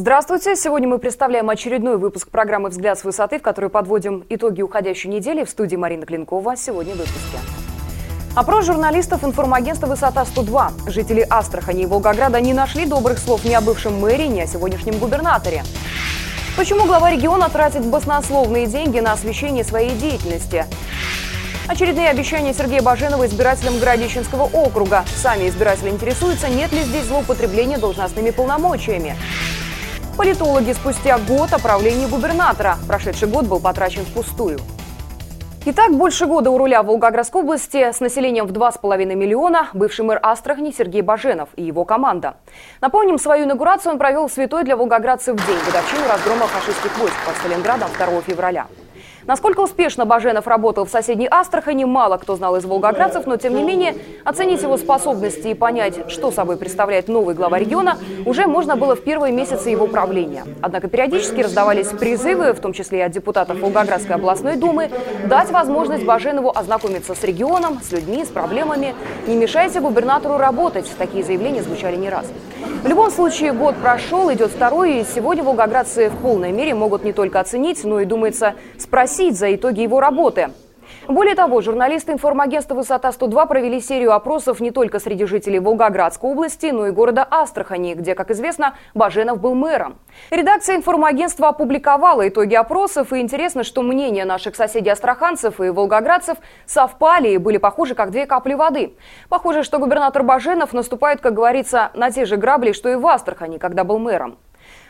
Здравствуйте! Сегодня мы представляем очередной выпуск программы «Взгляд с высоты», в которой подводим итоги уходящей недели. В студии Марина Клинкова. Сегодня в выпуске. Опрос журналистов информагентства «Высота-102». Жители Астрахани и Волгограда не нашли добрых слов ни о бывшем мэре, ни о сегодняшнем губернаторе. Почему глава региона тратит баснословные деньги на освещение своей деятельности? Очередные обещания Сергея Баженова избирателям Городищенского округа. Сами избиратели интересуются, нет ли здесь злоупотребления должностными полномочиями. Политологи спустя год о правлении губернатора. Прошедший год был потрачен впустую. Итак, больше года у руля Волгоградской области с населением в 2,5 миллиона бывший мэр Астрахани Сергей Баженов и его команда. Напомним, свою инаугурацию он провел святой для волгоградцев день годовщину разгрома фашистских войск под Сталинградом 2 февраля. Насколько успешно Баженов работал в соседней Астрахани, мало кто знал из волгоградцев, но тем не менее оценить его способности и понять, что собой представляет новый глава региона, уже можно было в первые месяцы его правления. Однако периодически раздавались призывы, в том числе и от депутатов Волгоградской областной думы, дать возможность Баженову ознакомиться с регионом, с людьми, с проблемами. Не мешайте губернатору работать. Такие заявления звучали не раз. В любом случае, год прошел, идет второй, и сегодня волгоградцы в полной мере могут не только оценить, но и, думается, спросить за итоги его работы. Более того, журналисты информагентства «Высота-102» провели серию опросов не только среди жителей Волгоградской области, но и города Астрахани, где, как известно, Баженов был мэром. Редакция информагентства опубликовала итоги опросов, и интересно, что мнения наших соседей-астраханцев и волгоградцев совпали и были похожи, как две капли воды. Похоже, что губернатор Баженов наступает, как говорится, на те же грабли, что и в Астрахани, когда был мэром.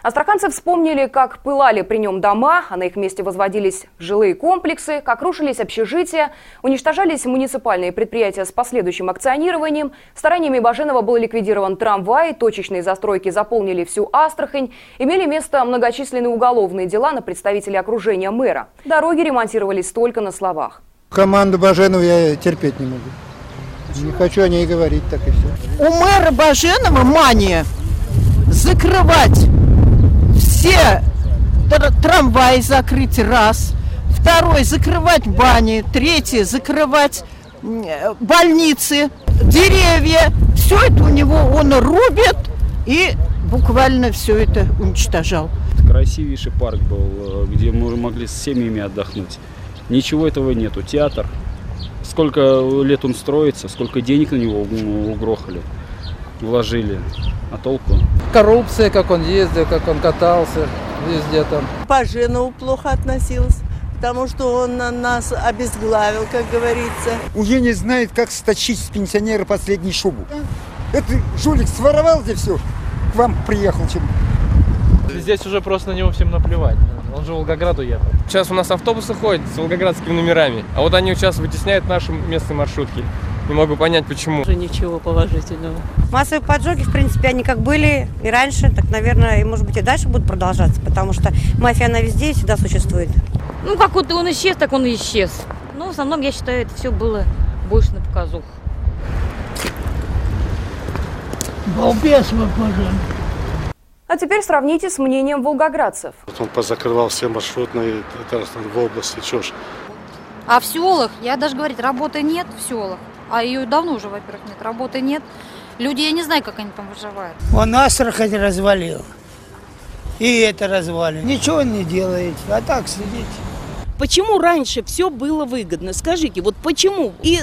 Астраханцы вспомнили, как пылали при нем дома, а на их месте возводились жилые комплексы, как рушились общежития, уничтожались муниципальные предприятия с последующим акционированием. Стараниями Баженова был ликвидирован трамвай, точечные застройки заполнили всю Астрахань, имели место многочисленные уголовные дела на представителей окружения мэра. Дороги ремонтировались только на словах. Команду Баженова я терпеть не могу. Не хочу о ней говорить, так и все. У мэра Баженова мания закрывать все трамваи закрыть раз, второй закрывать бани, третий закрывать больницы, деревья. Все это у него он рубит и буквально все это уничтожал. Красивейший парк был, э, где мы могли с семьями отдохнуть. Ничего этого нету. Театр. Сколько лет он строится, сколько денег на него угрохали, вложили. А толку? Коррупция, как он ездил, как он катался везде там. По Женову плохо относилась потому что он нас обезглавил, как говорится. Уже не знает, как сточить с пенсионера последнюю шубу. Это жулик своровал здесь все, к вам приехал чем. Здесь уже просто на него всем наплевать. Он же в Волгоград уехал. Сейчас у нас автобусы ходят с волгоградскими номерами, а вот они сейчас вытесняют наши местные маршрутки. Не могу понять, почему. Уже ничего положительного. Массовые поджоги, в принципе, они как были и раньше, так, наверное, и, может быть, и дальше будут продолжаться, потому что мафия, она везде и всегда существует. Ну, как вот он исчез, так он и исчез. Но в основном, я считаю, это все было больше на показух. Балбес вы, пожалуйста. А теперь сравните с мнением волгоградцев. Вот он позакрывал все маршрутные в области, ж. А в селах, я даже говорить, работы нет в селах. А ее давно уже, во-первых, нет, работы нет. Люди, я не знаю, как они там выживают. Он Астрахань развалил. И это развалил. Ничего не делает, а так сидите. Почему раньше все было выгодно? Скажите, вот почему? И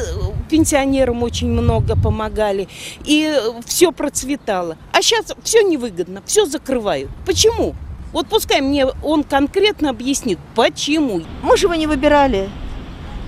пенсионерам очень много помогали, и все процветало. А сейчас все невыгодно, все закрывают. Почему? Вот пускай мне он конкретно объяснит, почему. Мы же его не выбирали.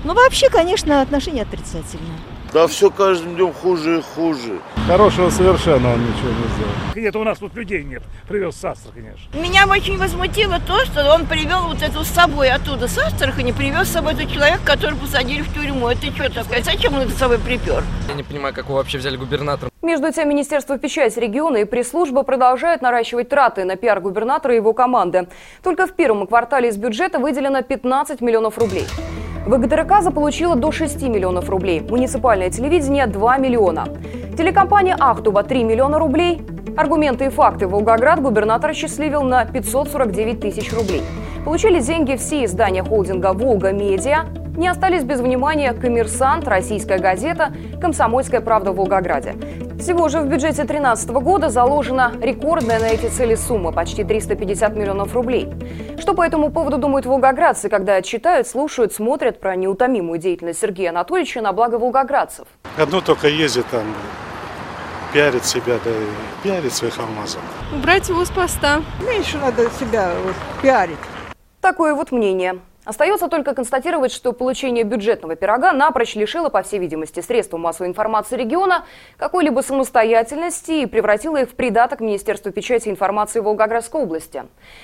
Но вообще, конечно, отношения отрицательные. Да все каждым днем хуже и хуже. Хорошего совершенно он ничего не сделал. Нет, у нас тут людей нет. Привез с Астрахани. Меня очень возмутило то, что он привел вот эту с собой оттуда с Астрахани, привез с собой этот человек, который посадили в тюрьму. Это что такое? Зачем он это с собой припер? Я не понимаю, как его вообще взяли губернатором. Между тем, Министерство печати региона и пресс-служба продолжают наращивать траты на пиар губернатора и его команды. Только в первом квартале из бюджета выделено 15 миллионов рублей. ВГТРК заполучила до 6 миллионов рублей, муниципальное телевидение – 2 миллиона. Телекомпания «Ахтуба» – 3 миллиона рублей. Аргументы и факты Волгоград губернатор счастливил на 549 тысяч рублей. Получили деньги все издания холдинга «Волга Медиа», не остались без внимания «Коммерсант», «Российская газета», «Комсомольская правда» в Волгограде. Всего же в бюджете 2013 года заложена рекордная на эти цели сумма – почти 350 миллионов рублей. Что по этому поводу думают волгоградцы, когда читают, слушают, смотрят про неутомимую деятельность Сергея Анатольевича на благо волгоградцев? Одно только ездит там, пиарит себя, да и пиарит своих алмазов. Убрать его с поста. Меньше надо себя вот, пиарить. Такое вот мнение. Остается только констатировать, что получение бюджетного пирога напрочь лишило, по всей видимости, средства массовой информации региона какой-либо самостоятельности и превратило их в придаток Министерства печати и информации Волгоградской области.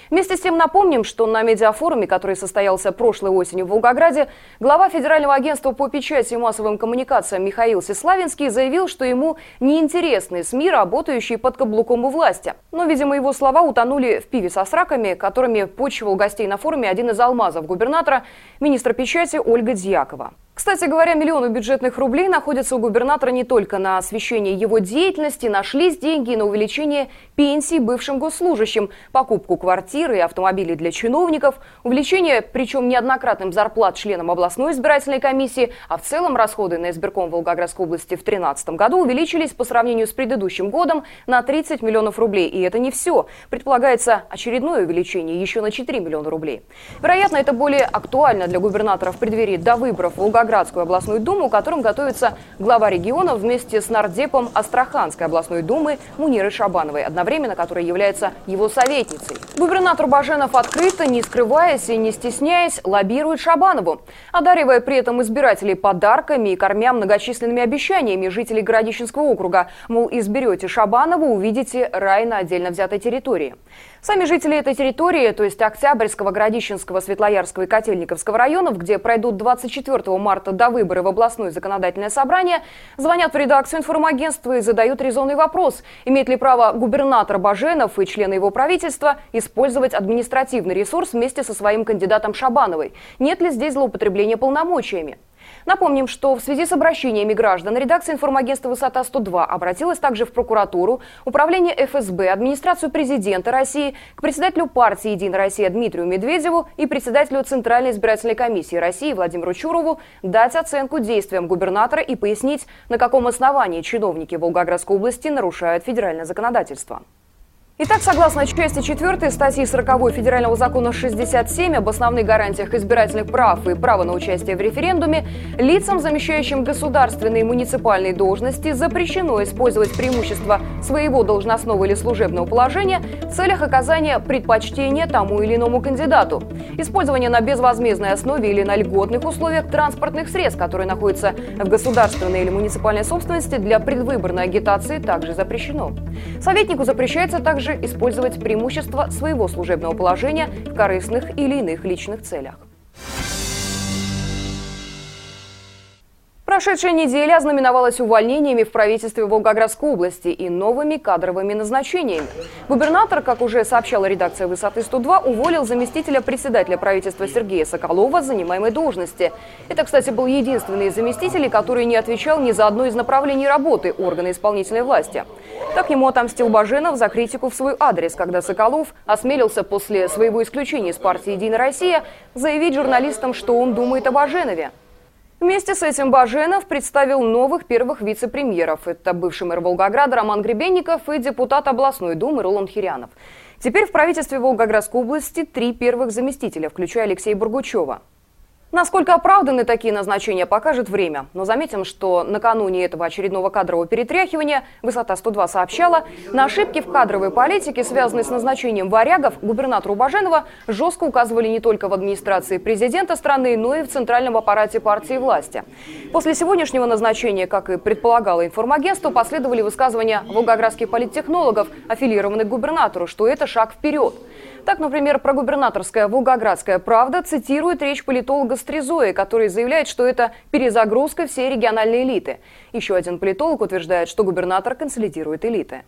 Вместе с тем напомним, что на медиафоруме, который состоялся прошлой осенью в Волгограде, глава Федерального агентства по печати и массовым коммуникациям Михаил Сеславинский заявил, что ему неинтересны СМИ, работающие под каблуком у власти. Но, видимо, его слова утонули в пиве со сраками, которыми почивал гостей на форуме один из алмазов губернатора губернатора, министра печати Ольга Дьякова. Кстати говоря, миллионы бюджетных рублей находятся у губернатора не только на освещение его деятельности, нашлись деньги на увеличение пенсий бывшим госслужащим, покупку квартиры и автомобилей для чиновников, увеличение, причем неоднократным зарплат членам областной избирательной комиссии, а в целом расходы на избирком Волгоградской области в 2013 году увеличились по сравнению с предыдущим годом на 30 миллионов рублей. И это не все. Предполагается очередное увеличение еще на 4 миллиона рублей. Вероятно, это более актуально для губернатора в преддверии до выборов Волгоградской Волгоградскую областную думу, которым готовится глава региона вместе с нардепом Астраханской областной думы Мунирой Шабановой, одновременно которая является его советницей. Губернатор Баженов открыто, не скрываясь и не стесняясь, лоббирует Шабанову, одаривая при этом избирателей подарками и кормя многочисленными обещаниями жителей Городищенского округа. Мол, изберете Шабанову, увидите рай на отдельно взятой территории. Сами жители этой территории, то есть Октябрьского, Городищенского, Светлоярского и Котельниковского районов, где пройдут 24 марта до выборы в областное законодательное собрание, звонят в редакцию информагентства и задают резонный вопрос, имеет ли право губернатор Баженов и члены его правительства использовать административный ресурс вместе со своим кандидатом Шабановой. Нет ли здесь злоупотребления полномочиями? Напомним, что в связи с обращениями граждан редакция информагентства «Высота-102» обратилась также в прокуратуру, управление ФСБ, администрацию президента России, к председателю партии «Единая Россия» Дмитрию Медведеву и председателю Центральной избирательной комиссии России Владимиру Чурову дать оценку действиям губернатора и пояснить, на каком основании чиновники Волгоградской области нарушают федеральное законодательство. Итак, согласно части 4 статьи 40 Федерального закона 67 об основных гарантиях избирательных прав и права на участие в референдуме, лицам, замещающим государственные и муниципальные должности, запрещено использовать преимущество своего должностного или служебного положения в целях оказания предпочтения тому или иному кандидату. Использование на безвозмездной основе или на льготных условиях транспортных средств, которые находятся в государственной или муниципальной собственности для предвыборной агитации, также запрещено. Советнику запрещается также также использовать преимущества своего служебного положения в корыстных или иных личных целях. Прошедшая неделя ознаменовалась увольнениями в правительстве Волгоградской области и новыми кадровыми назначениями. Губернатор, как уже сообщала редакция «Высоты-102», уволил заместителя председателя правительства Сергея Соколова с занимаемой должности. Это, кстати, был единственный из заместителей, который не отвечал ни за одно из направлений работы органа исполнительной власти. Так ему отомстил Баженов за критику в свой адрес, когда Соколов осмелился после своего исключения из партии «Единая Россия» заявить журналистам, что он думает о Баженове. Вместе с этим Баженов представил новых первых вице-премьеров. Это бывший мэр Волгограда Роман Гребенников и депутат областной думы Ролан Хирянов. Теперь в правительстве Волгоградской области три первых заместителя, включая Алексея Бургучева. Насколько оправданы такие назначения, покажет время. Но заметим, что накануне этого очередного кадрового перетряхивания «Высота-102» сообщала, на ошибки в кадровой политике, связанные с назначением варягов, губернатору Баженова жестко указывали не только в администрации президента страны, но и в центральном аппарате партии власти. После сегодняшнего назначения, как и предполагало информагентство, последовали высказывания волгоградских политтехнологов, аффилированных губернатору, что это шаг вперед. Так, например, прогубернаторская «Волгоградская правда» цитирует речь политолога Стрезои, который заявляет, что это перезагрузка всей региональной элиты. Еще один политолог утверждает, что губернатор консолидирует элиты.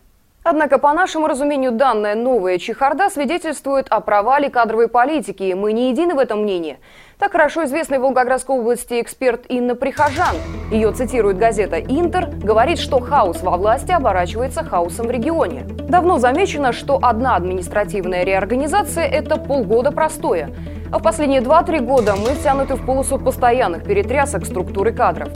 Однако, по нашему разумению, данная новая чехарда свидетельствует о провале кадровой политики, и мы не едины в этом мнении. Так хорошо известный в Волгоградской области эксперт Инна Прихожан, ее цитирует газета «Интер», говорит, что хаос во власти оборачивается хаосом в регионе. Давно замечено, что одна административная реорганизация – это полгода простоя. А в последние 2-3 года мы втянуты в полосу постоянных перетрясок структуры кадров.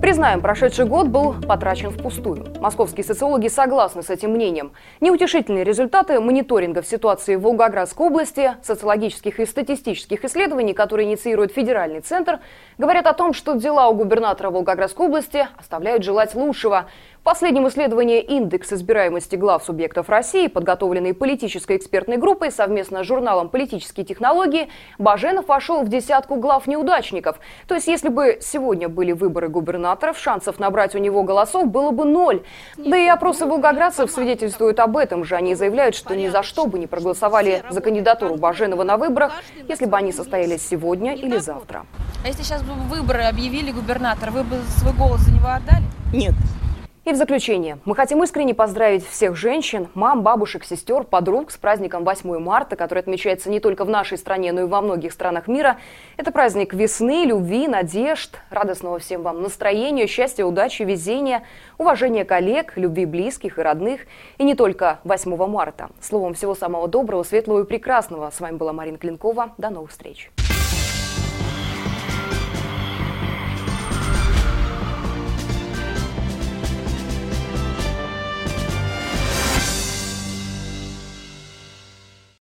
Признаем, прошедший год был потрачен впустую. Московские социологи согласны с этим мнением. Неутешительные результаты мониторингов ситуации в Волгоградской области, социологических и статистических исследований, которые инициирует Федеральный центр, говорят о том, что дела у губернатора Волгоградской области оставляют желать лучшего. В последнем исследовании «Индекс избираемости глав субъектов России», подготовленный политической экспертной группой совместно с журналом «Политические технологии», Баженов вошел в десятку глав неудачников. То есть, если бы сегодня были выборы губернаторов, шансов набрать у него голосов было бы ноль. Да и опросы волгоградцев свидетельствуют об этом же. Они заявляют, что ни за что бы не проголосовали за кандидатуру Баженова на выборах, если бы они состоялись сегодня или завтра. А если сейчас бы выборы объявили губернатора, вы бы свой голос за него отдали? Нет. И в заключение, мы хотим искренне поздравить всех женщин, мам, бабушек, сестер, подруг с праздником 8 марта, который отмечается не только в нашей стране, но и во многих странах мира. Это праздник весны, любви, надежд, радостного всем вам настроения, счастья, удачи, везения, уважения коллег, любви близких и родных. И не только 8 марта. Словом, всего самого доброго, светлого и прекрасного. С вами была Марина Клинкова. До новых встреч.